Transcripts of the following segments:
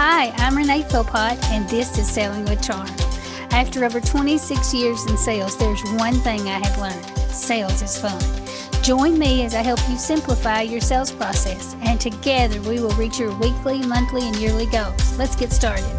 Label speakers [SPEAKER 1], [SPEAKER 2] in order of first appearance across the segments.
[SPEAKER 1] Hi, I'm Renee Philpott, and this is Selling with Charm. After over 26 years in sales, there's one thing I have learned sales is fun. Join me as I help you simplify your sales process, and together we will reach your weekly, monthly, and yearly goals. Let's get started.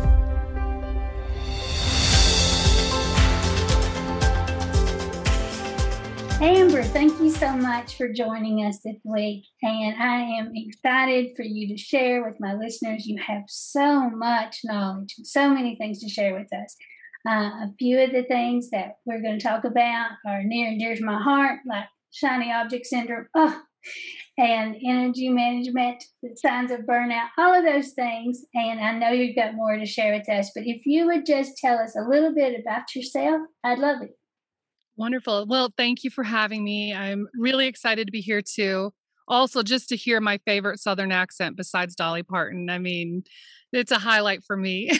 [SPEAKER 1] Amber, thank you so much for joining us this week. And I am excited for you to share with my listeners. You have so much knowledge, so many things to share with us. Uh, a few of the things that we're going to talk about are near and dear to my heart, like shiny object syndrome, oh, and energy management, the signs of burnout, all of those things. And I know you've got more to share with us, but if you would just tell us a little bit about yourself, I'd love it.
[SPEAKER 2] Wonderful. Well, thank you for having me. I'm really excited to be here too. Also, just to hear my favorite Southern accent besides Dolly Parton. I mean, it's a highlight for me.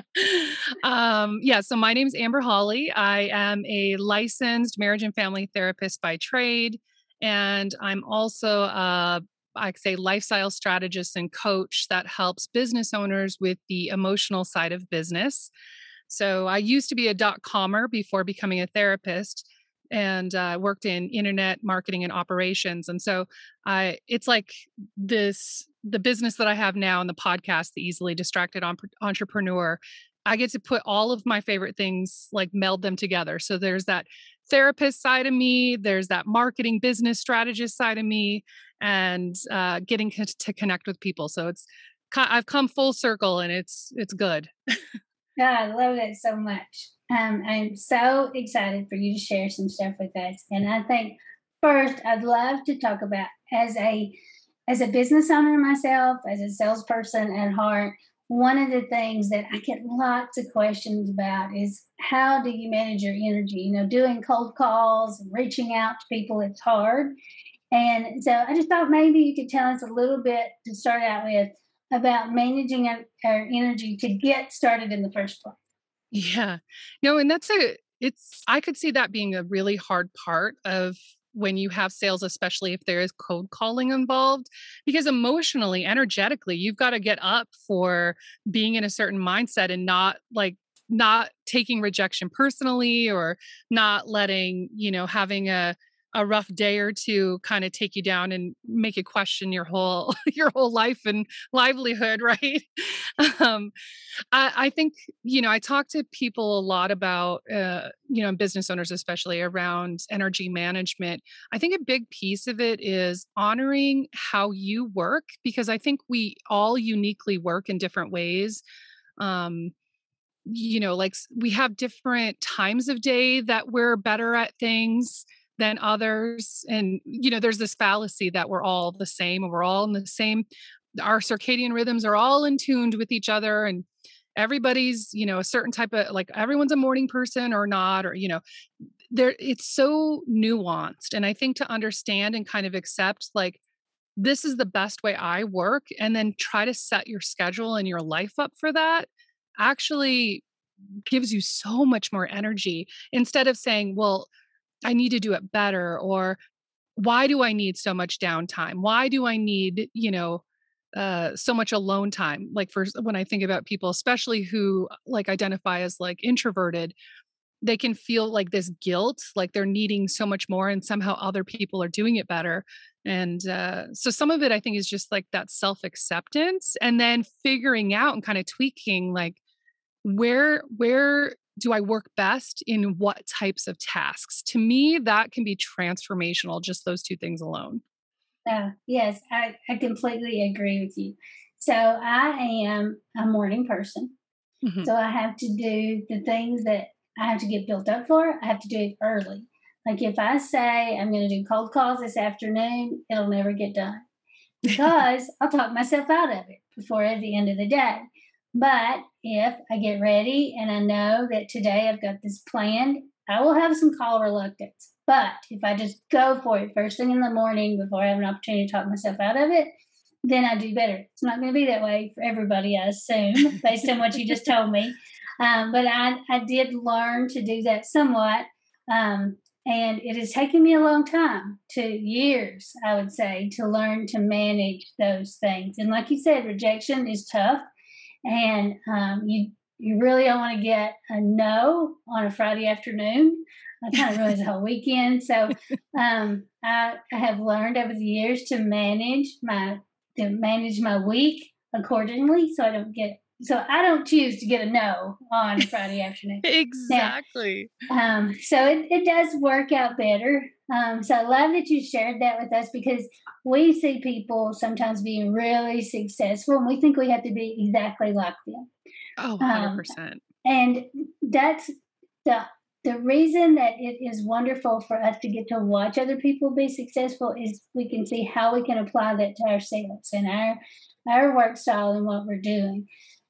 [SPEAKER 2] um, yeah, so my name is Amber Hawley. I am a licensed marriage and family therapist by trade. And I'm also a I say lifestyle strategist and coach that helps business owners with the emotional side of business. So I used to be a dot commer before becoming a therapist and uh, worked in internet marketing and operations. And so I, it's like this, the business that I have now and the podcast, the easily distracted entrepreneur, I get to put all of my favorite things, like meld them together. So there's that therapist side of me, there's that marketing business strategist side of me, and uh, getting to connect with people. So it's, I've come full circle and it's, it's good.
[SPEAKER 1] Yeah, I love it so much. Um, I'm so excited for you to share some stuff with us. And I think first, I'd love to talk about as a as a business owner myself, as a salesperson at heart. One of the things that I get lots of questions about is how do you manage your energy? You know, doing cold calls reaching out to people, it's hard. And so I just thought maybe you could tell us a little bit to start out with about managing our, our energy to get started in the first place.
[SPEAKER 2] Yeah. No, and that's a it's I could see that being a really hard part of when you have sales, especially if there is cold calling involved, because emotionally, energetically, you've got to get up for being in a certain mindset and not like not taking rejection personally or not letting, you know, having a a rough day or two kind of take you down and make you question your whole your whole life and livelihood right? Um, I, I, think you know i talk to people a lot about uh, you know business owners especially around energy management. I think a big piece of it is honoring how you work because i think we all uniquely work in different ways. Um, you know like we have different times of day that we're better at things than others and you know there's this fallacy that we're all the same and we're all in the same our circadian rhythms are all in tuned with each other and everybody's you know a certain type of like everyone's a morning person or not or you know there it's so nuanced and i think to understand and kind of accept like this is the best way i work and then try to set your schedule and your life up for that actually gives you so much more energy instead of saying well I need to do it better or why do I need so much downtime? Why do I need, you know, uh, so much alone time? Like for when I think about people, especially who like identify as like introverted, they can feel like this guilt, like they're needing so much more, and somehow other people are doing it better. And uh, so some of it, I think, is just like that self acceptance, and then figuring out and kind of tweaking, like where where do I work best in what types of tasks? To me, that can be transformational, just those two things alone.
[SPEAKER 1] Uh, yes, I, I completely agree with you. So I am a morning person. Mm-hmm. So I have to do the things that I have to get built up for, I have to do it early. Like if I say I'm going to do cold calls this afternoon, it'll never get done because I'll talk myself out of it before at the end of the day. But if I get ready and I know that today I've got this planned, I will have some call reluctance. But if I just go for it first thing in the morning before I have an opportunity to talk myself out of it, then I do better. It's not going to be that way for everybody, I assume, based on what you just told me. Um, but I, I did learn to do that somewhat. Um, and it has taken me a long time, to years, I would say, to learn to manage those things. And like you said, rejection is tough and um, you you really don't want to get a no on a Friday afternoon. I kind of ruins the whole weekend. So um, I, I have learned over the years to manage my to manage my week accordingly, so I don't get so I don't choose to get a no on Friday afternoon.
[SPEAKER 2] exactly.
[SPEAKER 1] Now, um, so it, it does work out better. Um, so I love that you shared that with us because we see people sometimes being really successful and we think we have to be exactly like them.
[SPEAKER 2] Oh, 100%. Um,
[SPEAKER 1] and that's the the reason that it is wonderful for us to get to watch other people be successful is we can see how we can apply that to ourselves and our our work style and what we're doing.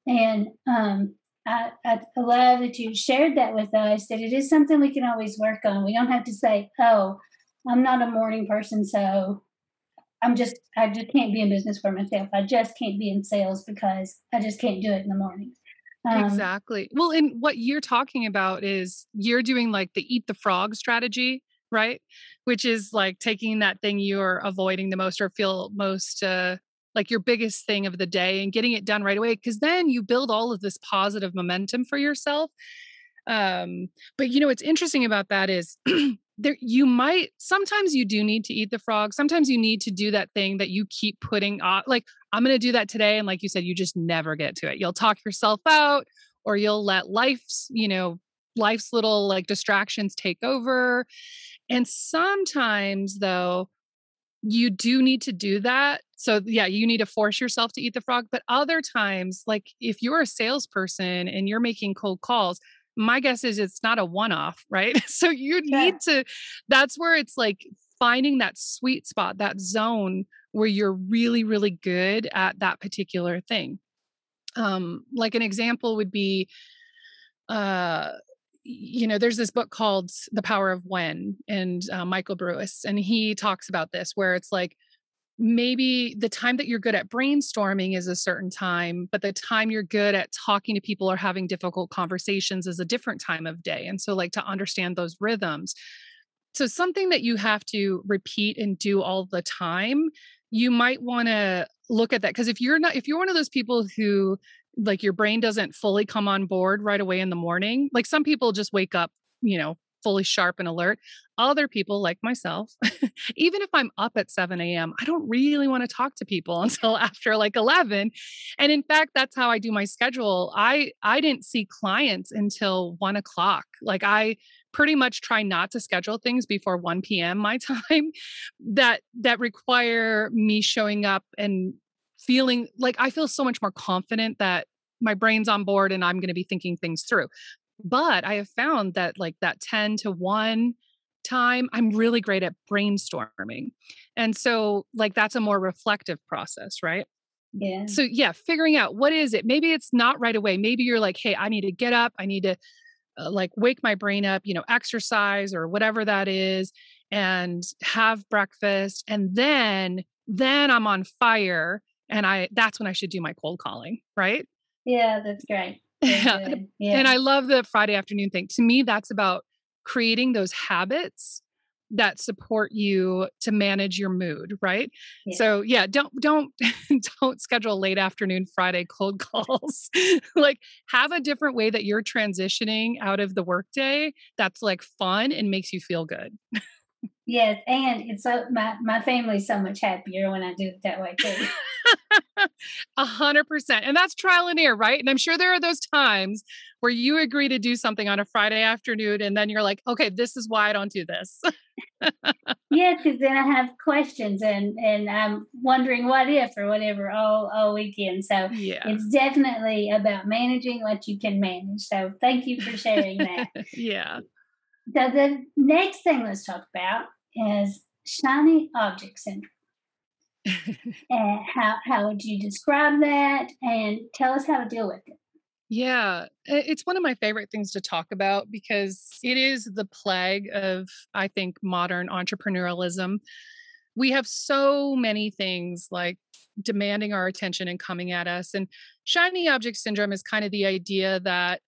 [SPEAKER 1] And um, I, I love that you shared that with us, that it is something we can always work on. We don't have to say, oh, I'm not a morning person, so I'm just, I just can't be in business for myself. I just can't be in sales because I just can't do it in the mornings.
[SPEAKER 2] Um, exactly. Well, and what you're talking about is you're doing like the eat the frog strategy, right? Which is like taking that thing you're avoiding the most or feel most uh, like your biggest thing of the day and getting it done right away because then you build all of this positive momentum for yourself um but you know what's interesting about that is there you might sometimes you do need to eat the frog. Sometimes you need to do that thing that you keep putting off like i'm going to do that today and like you said you just never get to it. You'll talk yourself out or you'll let life's you know life's little like distractions take over. And sometimes though you do need to do that. So yeah you need to force yourself to eat the frog but other times like if you're a salesperson and you're making cold calls my guess is it's not a one off right so you yeah. need to that's where it's like finding that sweet spot that zone where you're really really good at that particular thing um like an example would be uh you know, there's this book called The Power of When and uh, Michael Breus, and he talks about this where it's like maybe the time that you're good at brainstorming is a certain time, but the time you're good at talking to people or having difficult conversations is a different time of day. And so, like, to understand those rhythms. So, something that you have to repeat and do all the time, you might want to look at that. Because if you're not, if you're one of those people who like your brain doesn't fully come on board right away in the morning, like some people just wake up, you know, fully sharp and alert. Other people, like myself, even if I'm up at 7 a.m., I don't really want to talk to people until after like 11. And in fact, that's how I do my schedule. I I didn't see clients until one o'clock. Like I pretty much try not to schedule things before 1 p.m. my time that that require me showing up and feeling like I feel so much more confident that my brain's on board and I'm going to be thinking things through. But I have found that like that 10 to 1 time, I'm really great at brainstorming. And so, like, that's a more reflective process, right?
[SPEAKER 1] Yeah.
[SPEAKER 2] So, yeah, figuring out what is it? Maybe it's not right away. Maybe you're like, hey, I need to get up. I need to uh, like wake my brain up, you know, exercise or whatever that is and have breakfast. And then, then I'm on fire. And I, that's when I should do my cold calling, right?
[SPEAKER 1] Yeah, that's great. Yeah.
[SPEAKER 2] yeah. And I love the Friday afternoon thing. To me, that's about creating those habits that support you to manage your mood right yeah. so yeah don't don't don't schedule late afternoon friday cold calls like have a different way that you're transitioning out of the workday that's like fun and makes you feel good
[SPEAKER 1] Yes, and it's so my my family's so much happier when I do it that way too.
[SPEAKER 2] A hundred percent, and that's trial and error, right? And I'm sure there are those times where you agree to do something on a Friday afternoon, and then you're like, "Okay, this is why I don't do this."
[SPEAKER 1] yeah, because then I have questions, and and I'm wondering what if or whatever all all weekend. So yeah. it's definitely about managing what you can manage. So thank you for sharing that.
[SPEAKER 2] yeah.
[SPEAKER 1] So the next thing let's talk about is shiny object syndrome. and how how would you describe that and tell us how to deal with it?
[SPEAKER 2] Yeah, it's one of my favorite things to talk about because it is the plague of, I think, modern entrepreneurialism. We have so many things like demanding our attention and coming at us. And shiny object syndrome is kind of the idea that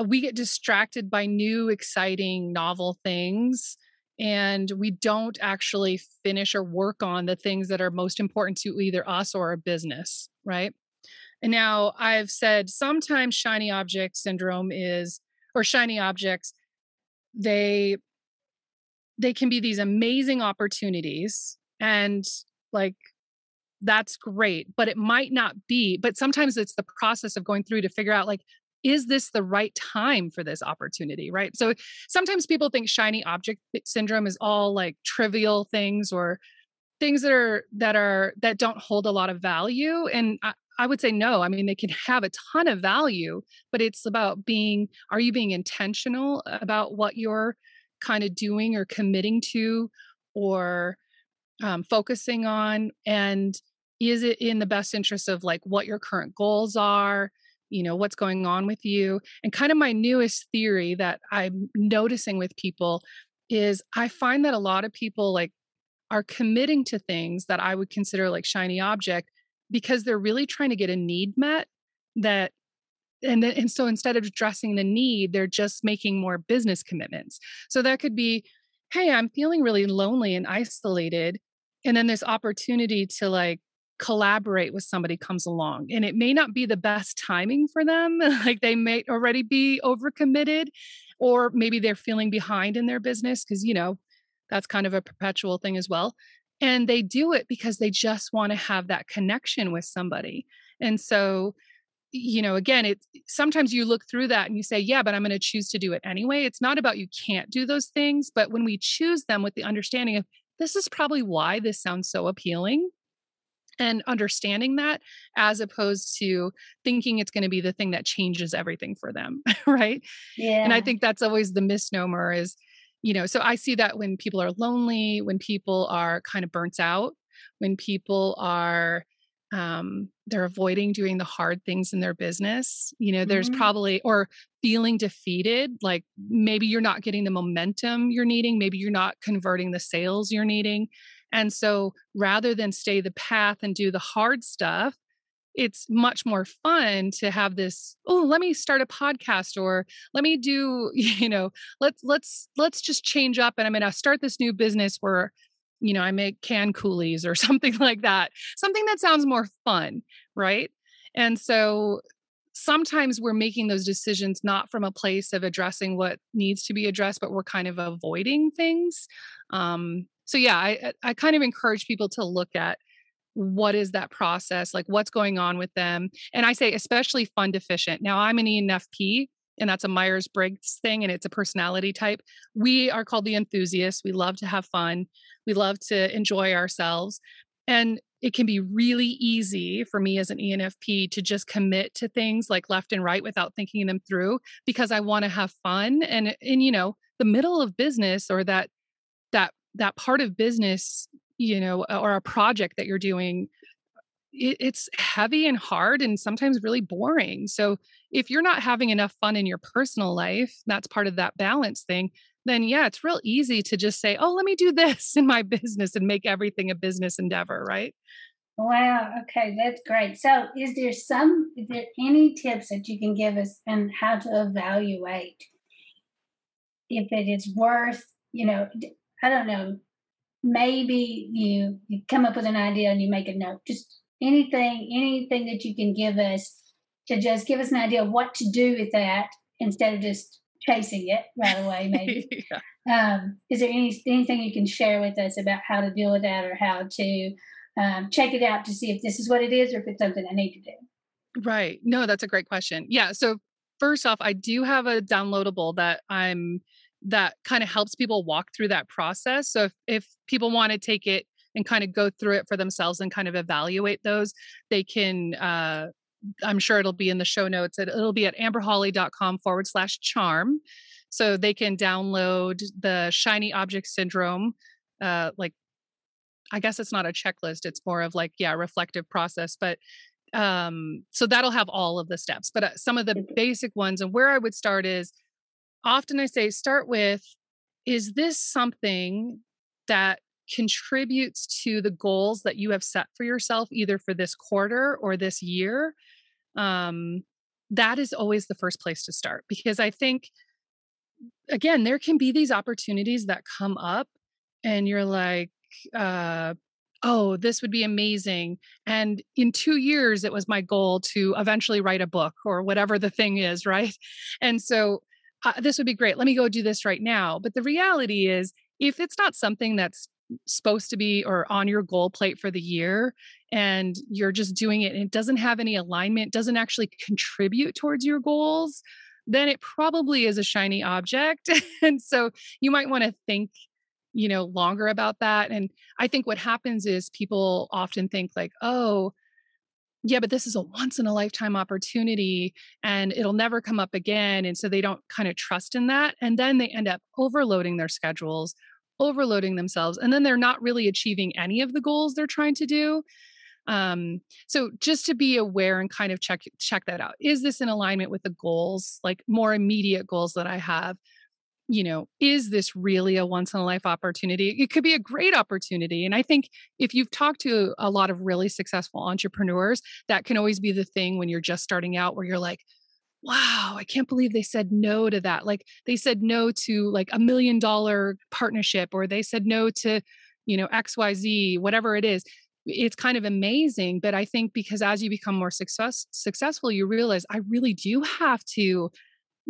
[SPEAKER 2] Uh, we get distracted by new, exciting, novel things. And we don't actually finish or work on the things that are most important to either us or our business, right? And now I've said sometimes shiny object syndrome is, or shiny objects, they they can be these amazing opportunities and like that's great but it might not be but sometimes it's the process of going through to figure out like is this the right time for this opportunity right? So sometimes people think shiny object syndrome is all like trivial things or things that are that are that don't hold a lot of value and I, I would say no i mean they can have a ton of value but it's about being are you being intentional about what you're kind of doing or committing to or um, focusing on and is it in the best interest of like what your current goals are you know what's going on with you and kind of my newest theory that i'm noticing with people is i find that a lot of people like are committing to things that i would consider like shiny object because they're really trying to get a need met that and then, and so instead of addressing the need they're just making more business commitments. So that could be hey i'm feeling really lonely and isolated and then this opportunity to like collaborate with somebody comes along and it may not be the best timing for them like they may already be overcommitted or maybe they're feeling behind in their business because you know that's kind of a perpetual thing as well and they do it because they just want to have that connection with somebody and so you know again it sometimes you look through that and you say yeah but i'm going to choose to do it anyway. It's not about you can't do those things but when we choose them with the understanding of this is probably why this sounds so appealing and understanding that as opposed to thinking it's going to be the thing that changes everything for them right? Yeah and i think that's always the misnomer is you know so i see that when people are lonely when people are kind of burnt out when people are um they're avoiding doing the hard things in their business you know there's mm-hmm. probably or feeling defeated like maybe you're not getting the momentum you're needing maybe you're not converting the sales you're needing and so rather than stay the path and do the hard stuff, it's much more fun to have this oh let me start a podcast or let me do you know let's let's let's just change up and i'm going to start this new business where you know i make can coolies or something like that. Something that sounds more fun right? And so sometimes we're making those decisions not from a place of addressing what needs to be addressed but we're kind of avoiding things um, so yeah I, I kind of encourage people to look at what is that process like what's going on with them and i say especially fun deficient now i'm an enfp and that's a myers-briggs thing and it's a personality type. We are called the enthusiasts. We love to have fun. We love to enjoy ourselves and it can be really easy for me as an enfp to just commit to things like left and right without thinking them through because i want to have fun and in you know the middle of business or that that part of business you know or a project that you're doing it, it's heavy and hard and sometimes really boring. So if you're not having enough fun in your personal life that's part of that balance thing then yeah it's real easy to just say oh let me do this in my business and make everything a business endeavor right?
[SPEAKER 1] Wow okay that's great. So is there some is there any tips that you can give us on how to evaluate if it is worth you know I don't know, maybe you you come up with an idea and you make a note. Just anything, anything that you can give us to just give us an idea of what to do with that instead of just chasing it right away. Maybe. yeah. um, is there any anything you can share with us about how to deal with that or how to um, check it out to see if this is what it is or if it's something I need to do?
[SPEAKER 2] Right. No, that's a great question. Yeah. So first off, I do have a downloadable that I'm that kind of helps people walk through that process. So if, if people want to take it and kind of go through it for themselves and kind of evaluate those, they can, uh, I'm sure it'll be in the show notes. It'll be at amberhawley.com forward slash charm. So they can download the shiny object syndrome, uh, like, I guess it's not a checklist. It's more of like, yeah, reflective process. But um, so that'll have all of the steps. But uh, some of the basic ones and where I would start is often I say start with is this something that contributes to the goals that you have set for yourself, either for this quarter or this year? Um, that is always the first place to start because I think, again, there can be these opportunities that come up and you're like, uh, oh, this would be amazing. And in two years, it was my goal to eventually write a book or whatever the thing is, right? And so uh, this would be great. Let me go do this right now. But the reality is, if it's not something that's supposed to be or on your goal plate for the year and you're just doing it and it doesn't have any alignment, doesn't actually contribute towards your goals, then it probably is a shiny object. and so you might want to think you know longer about that and i think what happens is people often think like oh yeah but this is a once in a lifetime opportunity and it'll never come up again and so they don't kind of trust in that and then they end up overloading their schedules overloading themselves and then they're not really achieving any of the goals they're trying to do. Um so just to be aware and kind of check check that out. Is this in alignment with the goals like more immediate goals that i have you know, is this really a once in a life opportunity? It could be a great opportunity. And I think if you've talked to a lot of really successful entrepreneurs, that can always be the thing when you're just starting out where you're like, wow, I can't believe they said no to that. Like they said no to like a million dollar partnership or they said no to, you know, XYZ, whatever it is. It's kind of amazing. But I think because as you become more success successful, you realize I really do have to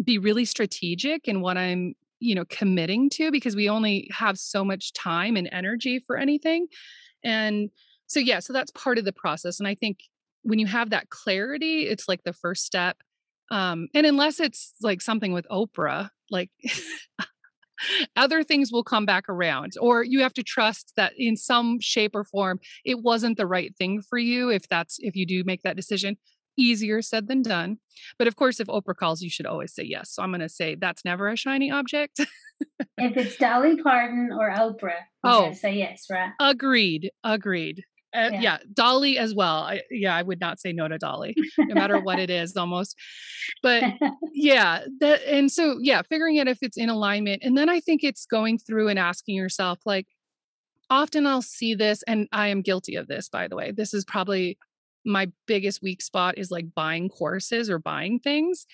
[SPEAKER 2] be really strategic in what I'm you know committing to because we only have so much time and energy for anything. And so yeah so that's part of the process and i think when you have that clarity it's like the first step um and unless it's like something with oprah like other things will come back around or you have to trust that in some shape or form it wasn't the right thing for you if that's if you do make that decision easier said than done. But of course, if Oprah calls, you should always say yes. So I'm going to say that's never a shiny object.
[SPEAKER 1] if it's Dolly Parton or Oprah, oh, say yes, right?
[SPEAKER 2] Agreed. Agreed. Uh, yeah. yeah. Dolly as well. I, yeah, I would not say no to Dolly, no matter what it is, almost. But yeah, that and so yeah, figuring out if it's in alignment, and then I think it's going through and asking yourself, like, often I'll see this, and I am guilty of this, by the way. This is probably my biggest weak spot is like buying courses or buying things.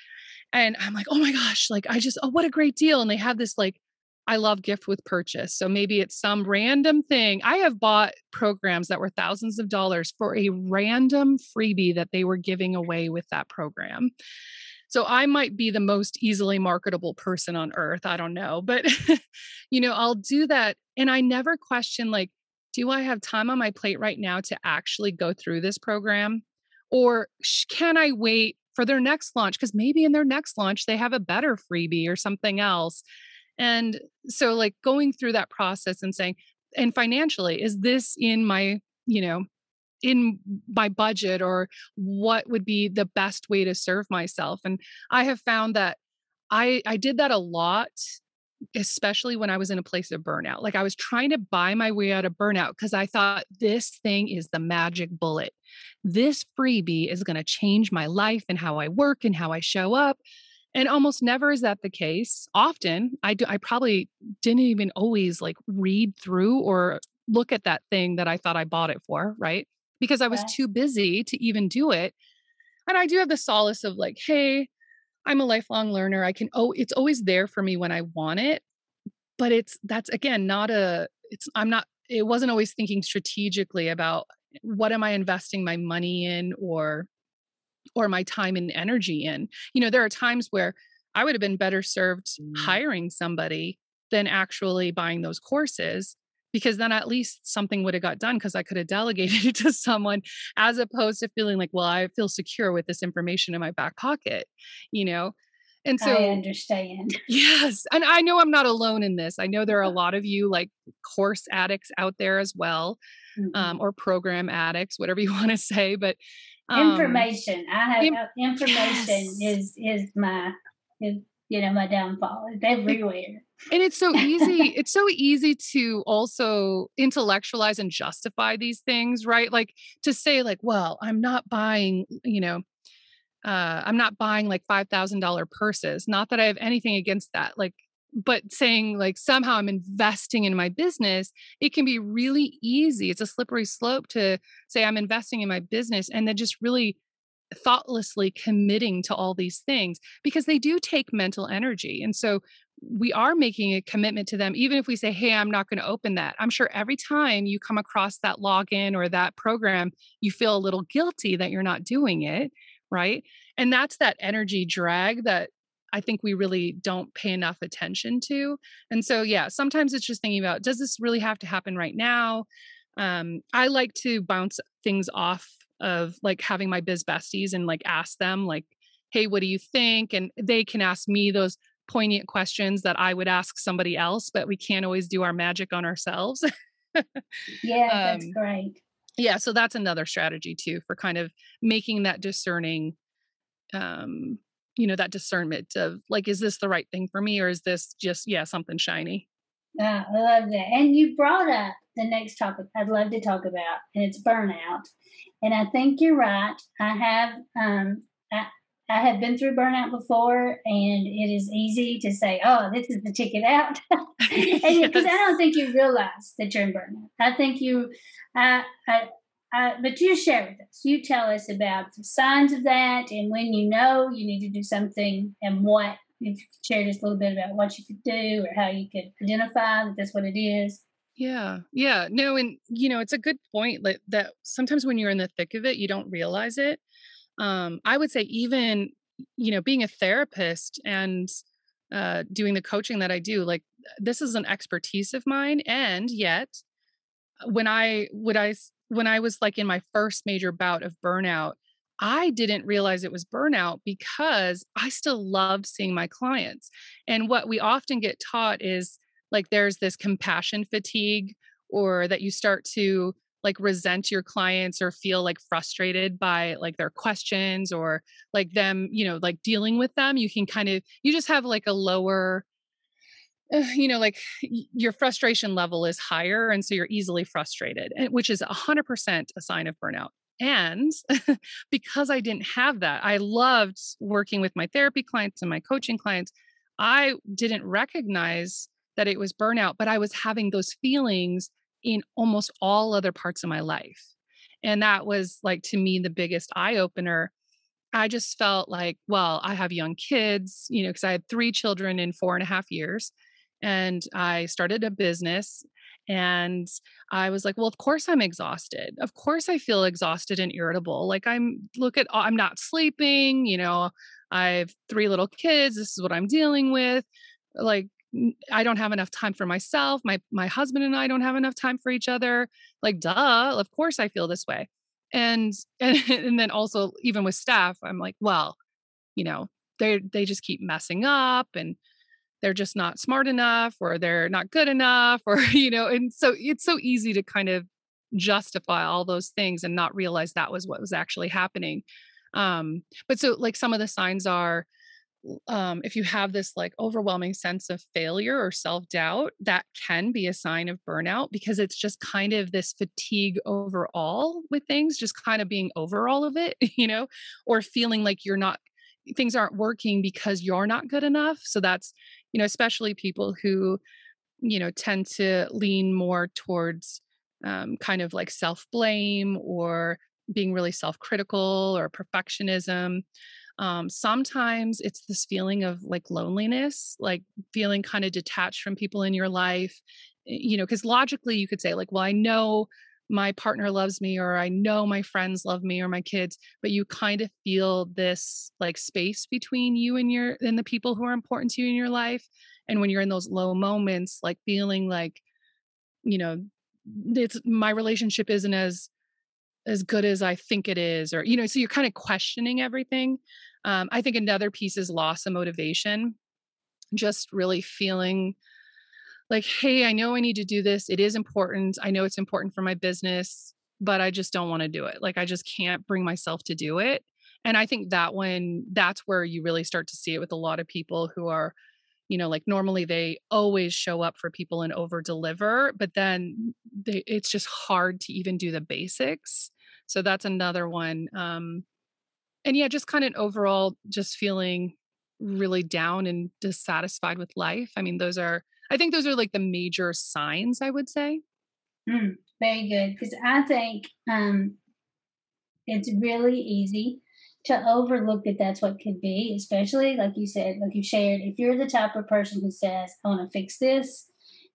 [SPEAKER 2] And I'm like, oh my gosh, like I just, oh, what a great deal. And they have this like, I love gift with purchase. So maybe it's some random thing. I have bought programs that were thousands of dollars for a random freebie that they were giving away with that program. So I might be the most easily marketable person on earth. I don't know. But, you know, I'll do that. And I never question, like, do I have time on my plate right now to actually go through this program? Or can I wait for their next launch? Because maybe in their next launch, they have a better freebie or something else. And so, like, going through that process and saying, and financially, is this in my, you know, in my budget or what would be the best way to serve myself? And I have found that I I did that a lot especially when I was in a place of burnout. Like I was trying to buy my way out of burnout because I thought this thing is the magic bullet. This freebie is going to change my life and how I work and how I show up. And almost never is that the case. Often, I do, I probably didn't even always like read through or look at that thing that I thought I bought it for, right? Because I was too busy to even do it. And I do have the solace of like, hey, I'm a lifelong learner. I can oh it's always there for me when I want it. But it's that's again not a it's I'm not it wasn't always thinking strategically about what am I investing my money in or or my time and energy in. You know, there are times where I would have been better served mm. hiring somebody than actually buying those courses because then at least something would have got done because I could have delegated it to someone as opposed to feeling like, well, I feel secure with this information in my back pocket, you know? And so
[SPEAKER 1] I understand.
[SPEAKER 2] Yes. And I know I'm not alone in this. I know there are a lot of you like course addicts out there as well, mm-hmm. um, or program addicts, whatever you want to say. But
[SPEAKER 1] um, information. I have Im- information yes. is is my is, you know my downfall. It's everywhere
[SPEAKER 2] and it's so easy it's so easy to also intellectualize and justify these things right? Like to say like well i'm not buying you know uh i'm not buying like $5000 purses. Not that i have anything against that like but saying like somehow i'm investing in my business it can be really easy it's a slippery slope to say i'm investing in my business and then just really thoughtlessly committing to all these things because they do take mental energy. And so we are making a commitment to them, even if we say, Hey, I'm not going to open that. I'm sure every time you come across that login or that program, you feel a little guilty that you're not doing it. Right. And that's that energy drag that I think we really don't pay enough attention to. And so, yeah, sometimes it's just thinking about does this really have to happen right now? Um, I like to bounce things off of like having my biz besties and like ask them, like, hey, what do you think? And they can ask me those poignant questions that I would ask somebody else, but we can't always do our magic on ourselves.
[SPEAKER 1] yeah, that's um, great.
[SPEAKER 2] Yeah, so that's another strategy too for kind of making that discerning um you know that discernment of like is this the right thing for me or is this just yeah something shiny
[SPEAKER 1] yeah i love that and you brought up the next topic i'd love to talk about and it's burnout and i think you're right i have um I, I have been through burnout before, and it is easy to say, "Oh, this is the ticket out," because yes. I don't think you realize that you're in burnout. I think you, I, I, I, but you share with us. You tell us about the signs of that, and when you know you need to do something, and what. If you could share just a little bit about what you could do or how you could identify that that's what it is.
[SPEAKER 2] Yeah. Yeah. No, and you know, it's a good point like that sometimes when you're in the thick of it, you don't realize it um, I would say even you know being a therapist and uh, doing the coaching that I do, like this is an expertise of mine, and yet when I would I when I was like in my first major bout of burnout, I didn't realize it was burnout because I still loved seeing my clients. And what we often get taught is like there's this compassion fatigue or that you start to like resent your clients or feel like frustrated by like their questions or like them, you know, like dealing with them, you can kind of you just have like a lower you know like your frustration level is higher and so you're easily frustrated which is 100% a sign of burnout and because i didn't have that i loved working with my therapy clients and my coaching clients i didn't recognize that it was burnout but i was having those feelings in almost all other parts of my life. And that was like to me the biggest eye opener. I just felt like, well, I have young kids, you know, because I had three children in four and a half years. And I started a business and I was like, well, of course I'm exhausted. Of course I feel exhausted and irritable. Like I'm look at I'm not sleeping, you know, I have three little kids. This is what I'm dealing with. Like I don't have enough time for myself. My my husband and I don't have enough time for each other. Like, duh, of course I feel this way. And and and then also even with staff, I'm like, well, you know, they they just keep messing up and they're just not smart enough or they're not good enough or you know, and so it's so easy to kind of justify all those things and not realize that was what was actually happening. Um, but so like some of the signs are um, if you have this like overwhelming sense of failure or self doubt, that can be a sign of burnout because it's just kind of this fatigue overall with things, just kind of being over all of it, you know, or feeling like you're not, things aren't working because you're not good enough. So that's, you know, especially people who, you know, tend to lean more towards um, kind of like self blame or being really self critical or perfectionism um, sometimes it's this feeling of like loneliness like feeling kind of detached from people in your life eh, you know because logically you could say like well i know my partner loves me or i know my friends love me or my kids but you kind of feel this like space between you and your and the people who are important to you in your life and when you're in those low moments like feeling like you know it's my relationship isn't as as good as I think it is, or, you know, so you're kind of questioning everything. Um, I think another piece is loss of motivation, just really feeling like, hey, I know I need to do this. It is important. I know it's important for my business, but I just don't want to do it. Like, I just can't bring myself to do it. And I think that when that's where you really start to see it with a lot of people who are, you know, like normally they always show up for people and over deliver, but then they, it's just hard to even do the basics. So that's another one. Um, and yeah, just kind of overall, just feeling really down and dissatisfied with life. I mean, those are, I think those are like the major signs, I would say.
[SPEAKER 1] Mm, very good. Because I think um, it's really easy to overlook that that's what could be, especially like you said, like you shared, if you're the type of person who says, I want to fix this,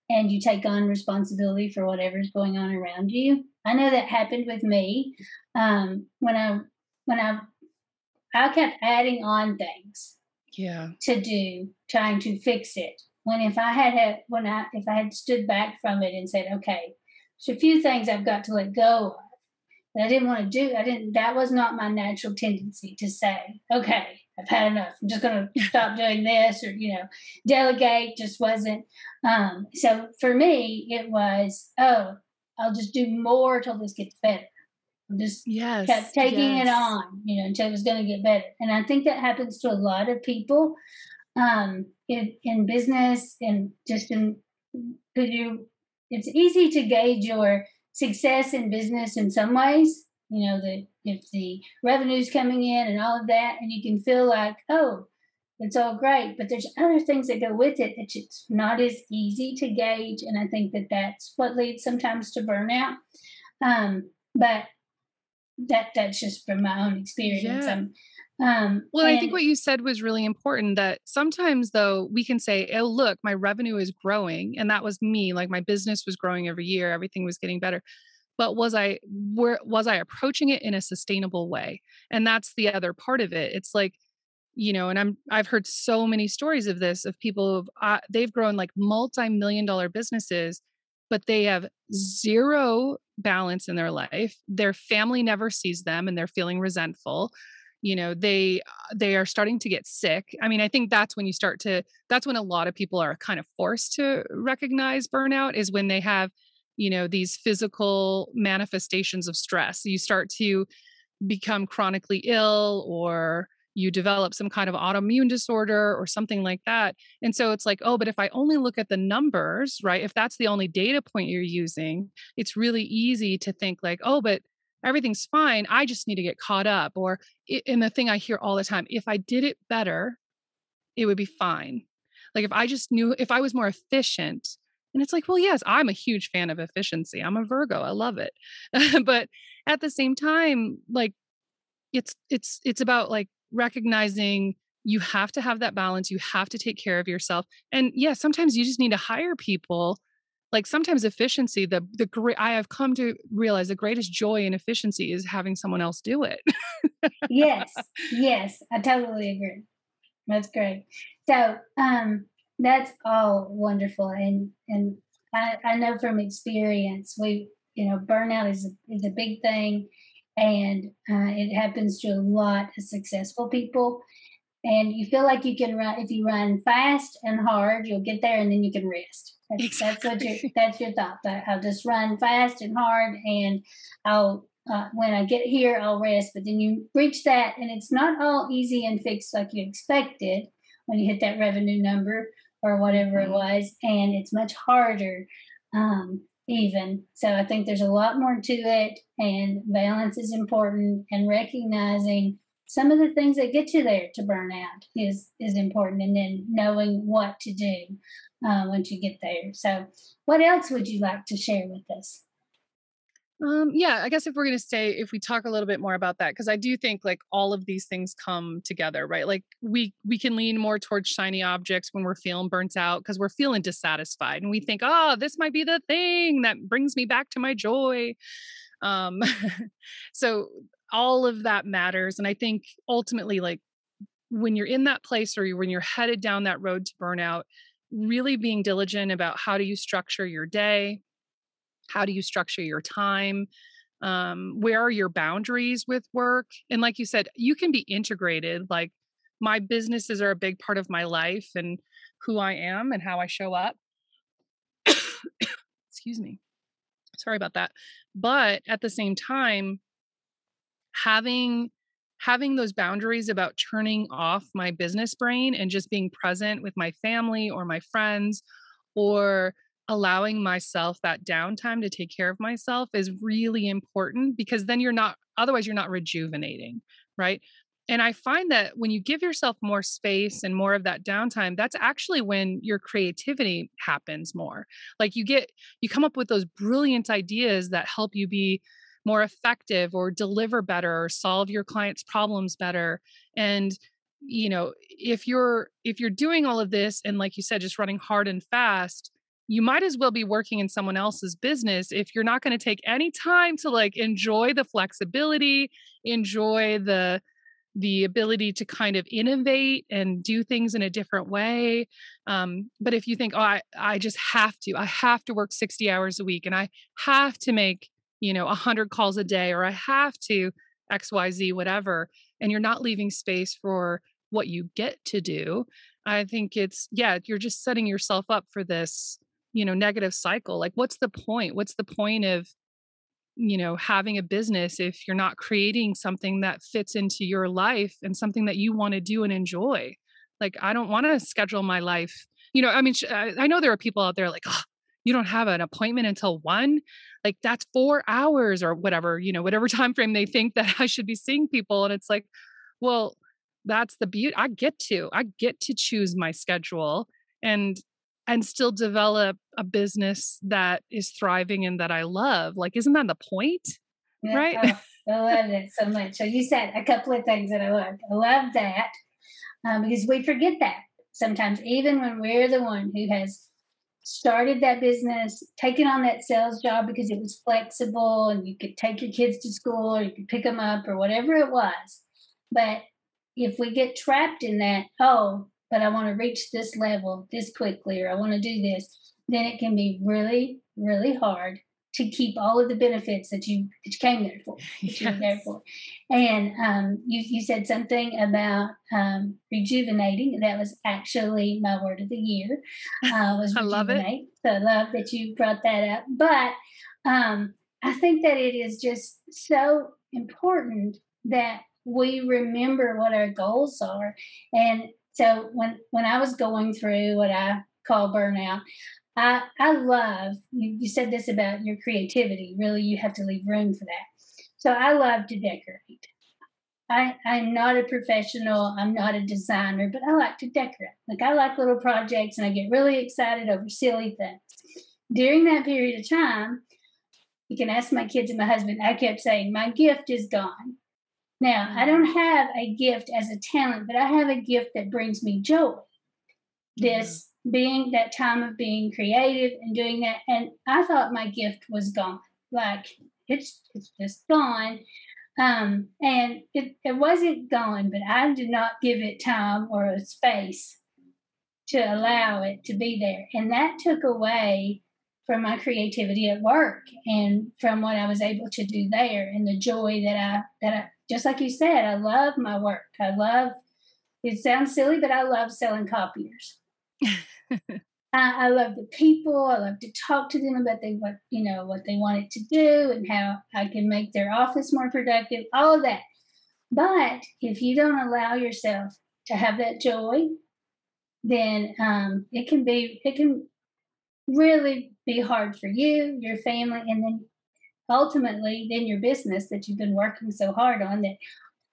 [SPEAKER 1] and you take on responsibility for whatever's going on around you. I know that happened with me um, when I when I I kept adding on things
[SPEAKER 2] yeah
[SPEAKER 1] to do trying to fix it when if i had had when i if i had stood back from it and said okay there's a few things i've got to let go of that i didn't want to do i didn't that was not my natural tendency to say okay i've had enough i'm just going to stop doing this or you know delegate just wasn't um so for me it was oh i'll just do more till this gets better just
[SPEAKER 2] yes,
[SPEAKER 1] kept taking
[SPEAKER 2] yes.
[SPEAKER 1] it on, you know, until it was going to get better. And I think that happens to a lot of people um, in, in business and just in because you. It's easy to gauge your success in business in some ways. You know, that if the revenue's coming in and all of that, and you can feel like, oh, it's all great, but there's other things that go with it that it's not as easy to gauge, and I think that that's what leads sometimes to burnout. Um, but that that's just from my own experience.
[SPEAKER 2] Yeah.
[SPEAKER 1] Um, um,
[SPEAKER 2] well, I think what you said was really important that sometimes though we can say, "Oh, look, my revenue is growing." And that was me, like my business was growing every year, everything was getting better. But was I where was I approaching it in a sustainable way? And that's the other part of it. It's like you know and i'm i've heard so many stories of this of people uh, they've grown like multi-million dollar businesses but they have zero balance in their life their family never sees them and they're feeling resentful you know they uh, they are starting to get sick i mean i think that's when you start to that's when a lot of people are kind of forced to recognize burnout is when they have you know these physical manifestations of stress you start to become chronically ill or you develop some kind of autoimmune disorder or something like that. And so it's like, oh, but if I only look at the numbers, right? If that's the only data point you're using, it's really easy to think like, oh, but everything's fine. I just need to get caught up. Or, in the thing I hear all the time, if I did it better, it would be fine. Like if I just knew, if I was more efficient, and it's like, well, yes, I'm a huge fan of efficiency. I'm a Virgo. I love it. but at the same time, like it's it's it's about like recognizing you have to have that balance you have to take care of yourself and yeah sometimes you just need to hire people like sometimes efficiency the the great i have come to realize the greatest joy in efficiency is having someone else do it.
[SPEAKER 1] Yes yes i totally agree. That's great. So um that's all wonderful and and i i know from experience we you know burnout is a, is a big thing and uh, it happens to a lot of successful people and you feel like you can run if you run fast and hard you'll get there and then you can rest that's, exactly. that's what your that's your thought i'll just run fast and hard and i'll uh, when i get here i'll rest but then you reach that and it's not all easy and fixed like you expected when you hit that revenue number or whatever mm-hmm. it was and it's much harder um, even. So I think there's a lot more to it, and balance is important, and recognizing some of the things that get you there to burn out is is important, and then knowing what to do uh, once you get there. So, what else would you like to share with us?
[SPEAKER 2] Um, yeah, I guess if we're going to stay, if we talk a little bit more about that, because I do think like all of these things come together, right? Like we we can lean more towards shiny objects when we're feeling burnt out because we're feeling dissatisfied, and we think, oh, this might be the thing that brings me back to my joy. Um, so all of that matters, and I think ultimately, like when you're in that place or when you're headed down that road to burnout, really being diligent about how do you structure your day? How do you structure your time? Um, where are your boundaries with work? And like you said you can be integrated like my businesses are a big part of my life and who i am and how i show up. Excuse me. Sorry about that. But at the same time having having those boundaries about turning off my business brain and just being present with my family or my friends or allowing myself that downtime to take care of myself is really important because then you're not otherwise you're not rejuvenating right? And i find that when you give yourself more space and more of that downtime that's actually when your creativity happens more. Like you get you come up with those brilliant ideas that help you be more effective or deliver better or solve your clients problems better. And you know if you're if you're doing all of this and like you said just running hard and fast you might as well be working in someone else's business if you're not going to take any time to like enjoy the flexibility enjoy the the ability to kind of innovate and do things in a different way. Um, but if you think oh I, I just have to i have to work 60 hours a week and i have to make you know 100 calls a day or i have to xyz whatever and you're not leaving space for what you get to do i think it's yeah you're just setting yourself up for this you know negative cycle like what's the point? What's the point of you know having a business if you're not creating something that fits into your life and something that you want to do and enjoy? Like i don't want to schedule my life you know i mean i know there are people out there like oh, you don't have an appointment until one like that's four hours or whatever you know whatever time frame they think that i should be seeing people and it's like well that's the beauty i get to i get to choose my schedule and and still develop a business that is thriving and that I love. Like, isn't that the point? Yeah, right?
[SPEAKER 1] Oh, I love it so much. So you said a couple of things that I love. I love that um, because we forget that sometimes, even when we're the one who has started that business, taken on that sales job because it was flexible and you could take your kids to school or you could pick them up or whatever it was. But if we get trapped in that, oh, but I want to reach this level this quickly, or I want to do this, then it can be really, really hard to keep all of the benefits that you that you came there for, yes. you there for. And um, you you said something about um, rejuvenating. That was actually my word of the year. Uh, was I love it. So I love that you brought that up. But um, I think that it is just so important that we remember what our goals are and so when when I was going through what I call burnout, I I love you, you said this about your creativity. Really, you have to leave room for that. So I love to decorate. I, I'm not a professional, I'm not a designer, but I like to decorate. Like I like little projects and I get really excited over silly things. During that period of time, you can ask my kids and my husband, I kept saying, My gift is gone. Now, I don't have a gift as a talent, but I have a gift that brings me joy. This. Being that time of being creative and doing that. And I thought my gift was gone. Like it's it's just gone. Um, and it, it wasn't gone, but I did not give it time or a space to allow it to be there. And that took away from my creativity at work and from what I was able to do there and the joy that I that I just like you said, I love my work. I love, it sounds silly, but I love selling copiers. I, I, love the people. I love to talk to them about they what you know what they wanted to do and how I can make their office more productive. All of that. But if you don't allow yourself to have that joy, then um, it can be it can really be hard for you, your family, and then ultimately then your business that you've been working so hard on that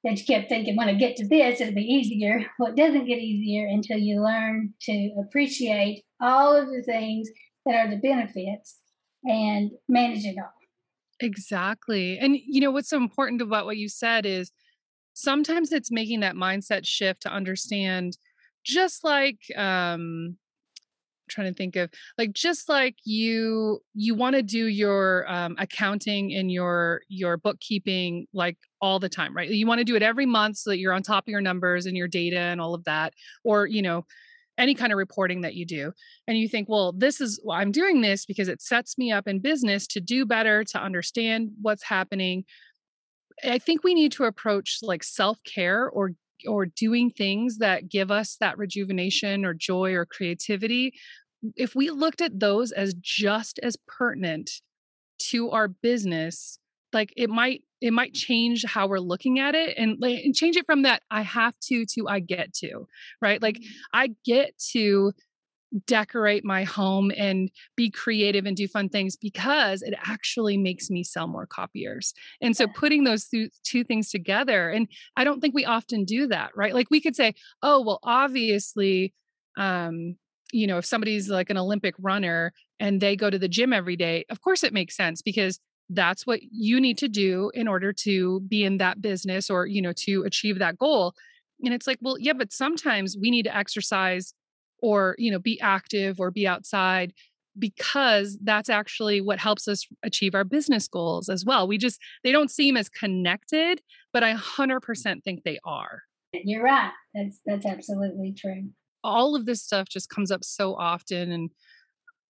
[SPEAKER 1] that you kept thinking when I get to this it'll be easier. Well, it doesn't get easier until you learn to appreciate all of the things that are the benefits and manage it all.
[SPEAKER 2] Exactly. And you know what's so important about what you said is sometimes it's making that mindset shift to understand just like um trying to think of like just like you you want to do your um, accounting and your your bookkeeping like all the time right? You want to do it every month so that you're on top of your numbers and your data and all of that or you know any kind of reporting that you do and you think well this is well, i'm doing this because it sets me up in business to do better to understand what's happening. I think we need to approach like self-care or or doing things that give us that rejuvenation or joy or creativity if we looked at those as just as pertinent to our business like it might it might change how we're looking at it and, and change it from that i have to to i get to right like mm-hmm. i get to decorate my home and be creative and do fun things because it actually makes me sell more copiers. And so putting those th- two things together and I don't think we often do that, right? Like we could say, "Oh, well obviously um you know, if somebody's like an Olympic runner and they go to the gym every day, of course it makes sense because that's what you need to do in order to be in that business or you know to achieve that goal and it's like well yeah but sometimes we need to exercise or you know be active or be outside because that's actually what helps us achieve our business goals as well. We just they don't seem as connected but i mm. 100% think they are.
[SPEAKER 1] You're right that's that's absolutely true.
[SPEAKER 2] All of this stuff just comes up so often and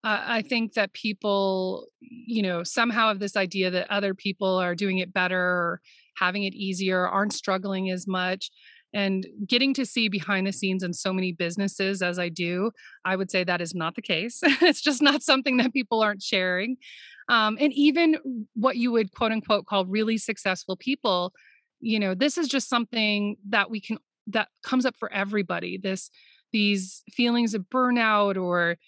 [SPEAKER 2] I think that people, you know, somehow have this idea that other people are doing it better or having it easier, aren't struggling as much. And getting to see behind the scenes in so many businesses as I do, I would say that is not the case. it's just not something that people aren't sharing. Um, and even what you would quote unquote call really successful people, you know, this is just something that we can, that comes up for everybody. This, these feelings of burnout or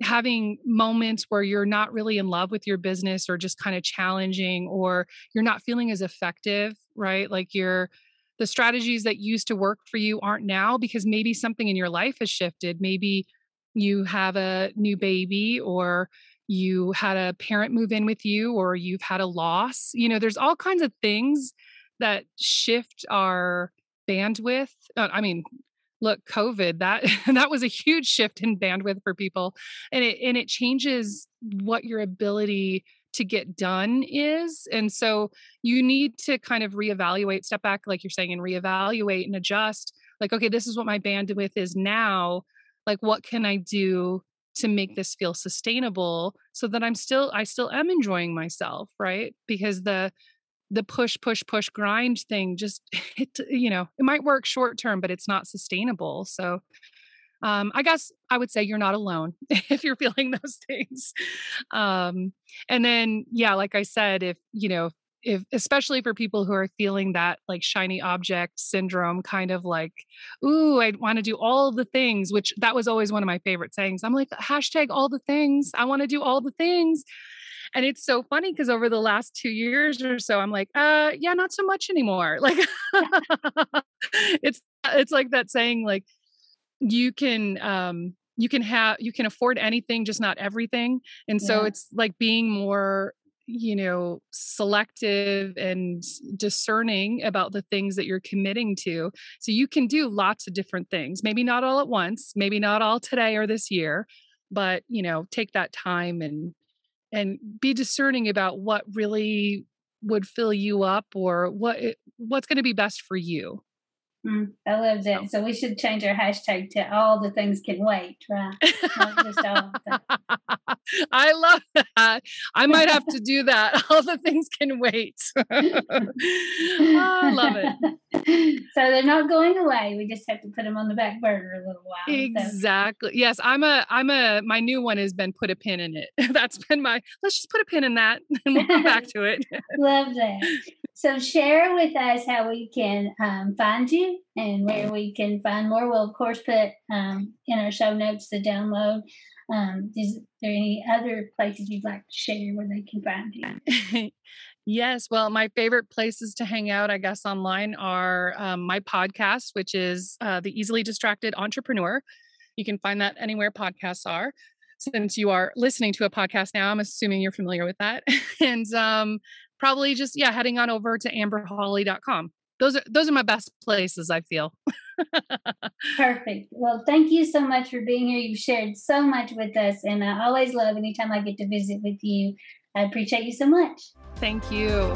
[SPEAKER 2] having moments where you're not really in love with your business or just kind of challenging or you're not feeling as effective, right? Like you're the strategies that used to work for you aren't now because maybe something in your life has shifted. Maybe you have a new baby or you had a parent move in with you or you've had a loss. You know, there's all kinds of things that shift our bandwidth. Uh, I mean, look covid that that was a huge shift in bandwidth for people and it and it changes what your ability to get done is and so you need to kind of reevaluate step back like you're saying and reevaluate and adjust like okay this is what my bandwidth is now like what can i do to make this feel sustainable so that i'm still i still am enjoying myself right? Because the the push push push grind thing just it you know it might work short term but it's not sustainable so um, i guess i would say you're not alone if you're feeling those things. Um, and then yeah like i said if you know if especially for people who are feeling that like shiny object syndrome kind of like ooh i want to do all the things which that was always one of my favorite sayings. I'm like hashtag all the things. I want to do all the things. And it's so funny because over the last two years or so, I'm like, uh, yeah, not so much anymore. Like it's it's like that saying, like, you can um you can have you can afford anything, just not everything. And so yeah. it's like being more you know selective and discerning about the things that you're committing to so you can do lots of different things maybe not all at once maybe not all today or this year but you know take that time and and be discerning about what really would fill you up or what what's going to be best for you
[SPEAKER 1] Mm, I love that. So we should change our hashtag to all the things can wait, right?
[SPEAKER 2] I love that. I might have to do that. All the things can wait. I love
[SPEAKER 1] it. So they're not going away. We just have to put them on the back burner a little while.
[SPEAKER 2] Exactly. So. Yes, I'm a I'm a my new one has been put a pin in it. That's been my let's just put a pin in that and we'll come back to it.
[SPEAKER 1] love that. So share with us how we can um, find you and where we can find more. We'll of course put um, in our show notes the download. Um, is there any other places you'd like to share where they can find you?
[SPEAKER 2] yes, well, my favorite places to hang out, I guess, online are um, my podcast, which is uh, the Easily Distracted Entrepreneur. You can find that anywhere podcasts are since you are listening to a podcast now i'm assuming you're familiar with that and um, probably just yeah heading on over to amberhawley.com those are those are my best places i feel.
[SPEAKER 1] Perfect. Well thank you so much for being here. You've shared so much with us and i always love anytime i get to visit with you. I appreciate you so much.
[SPEAKER 2] Thank you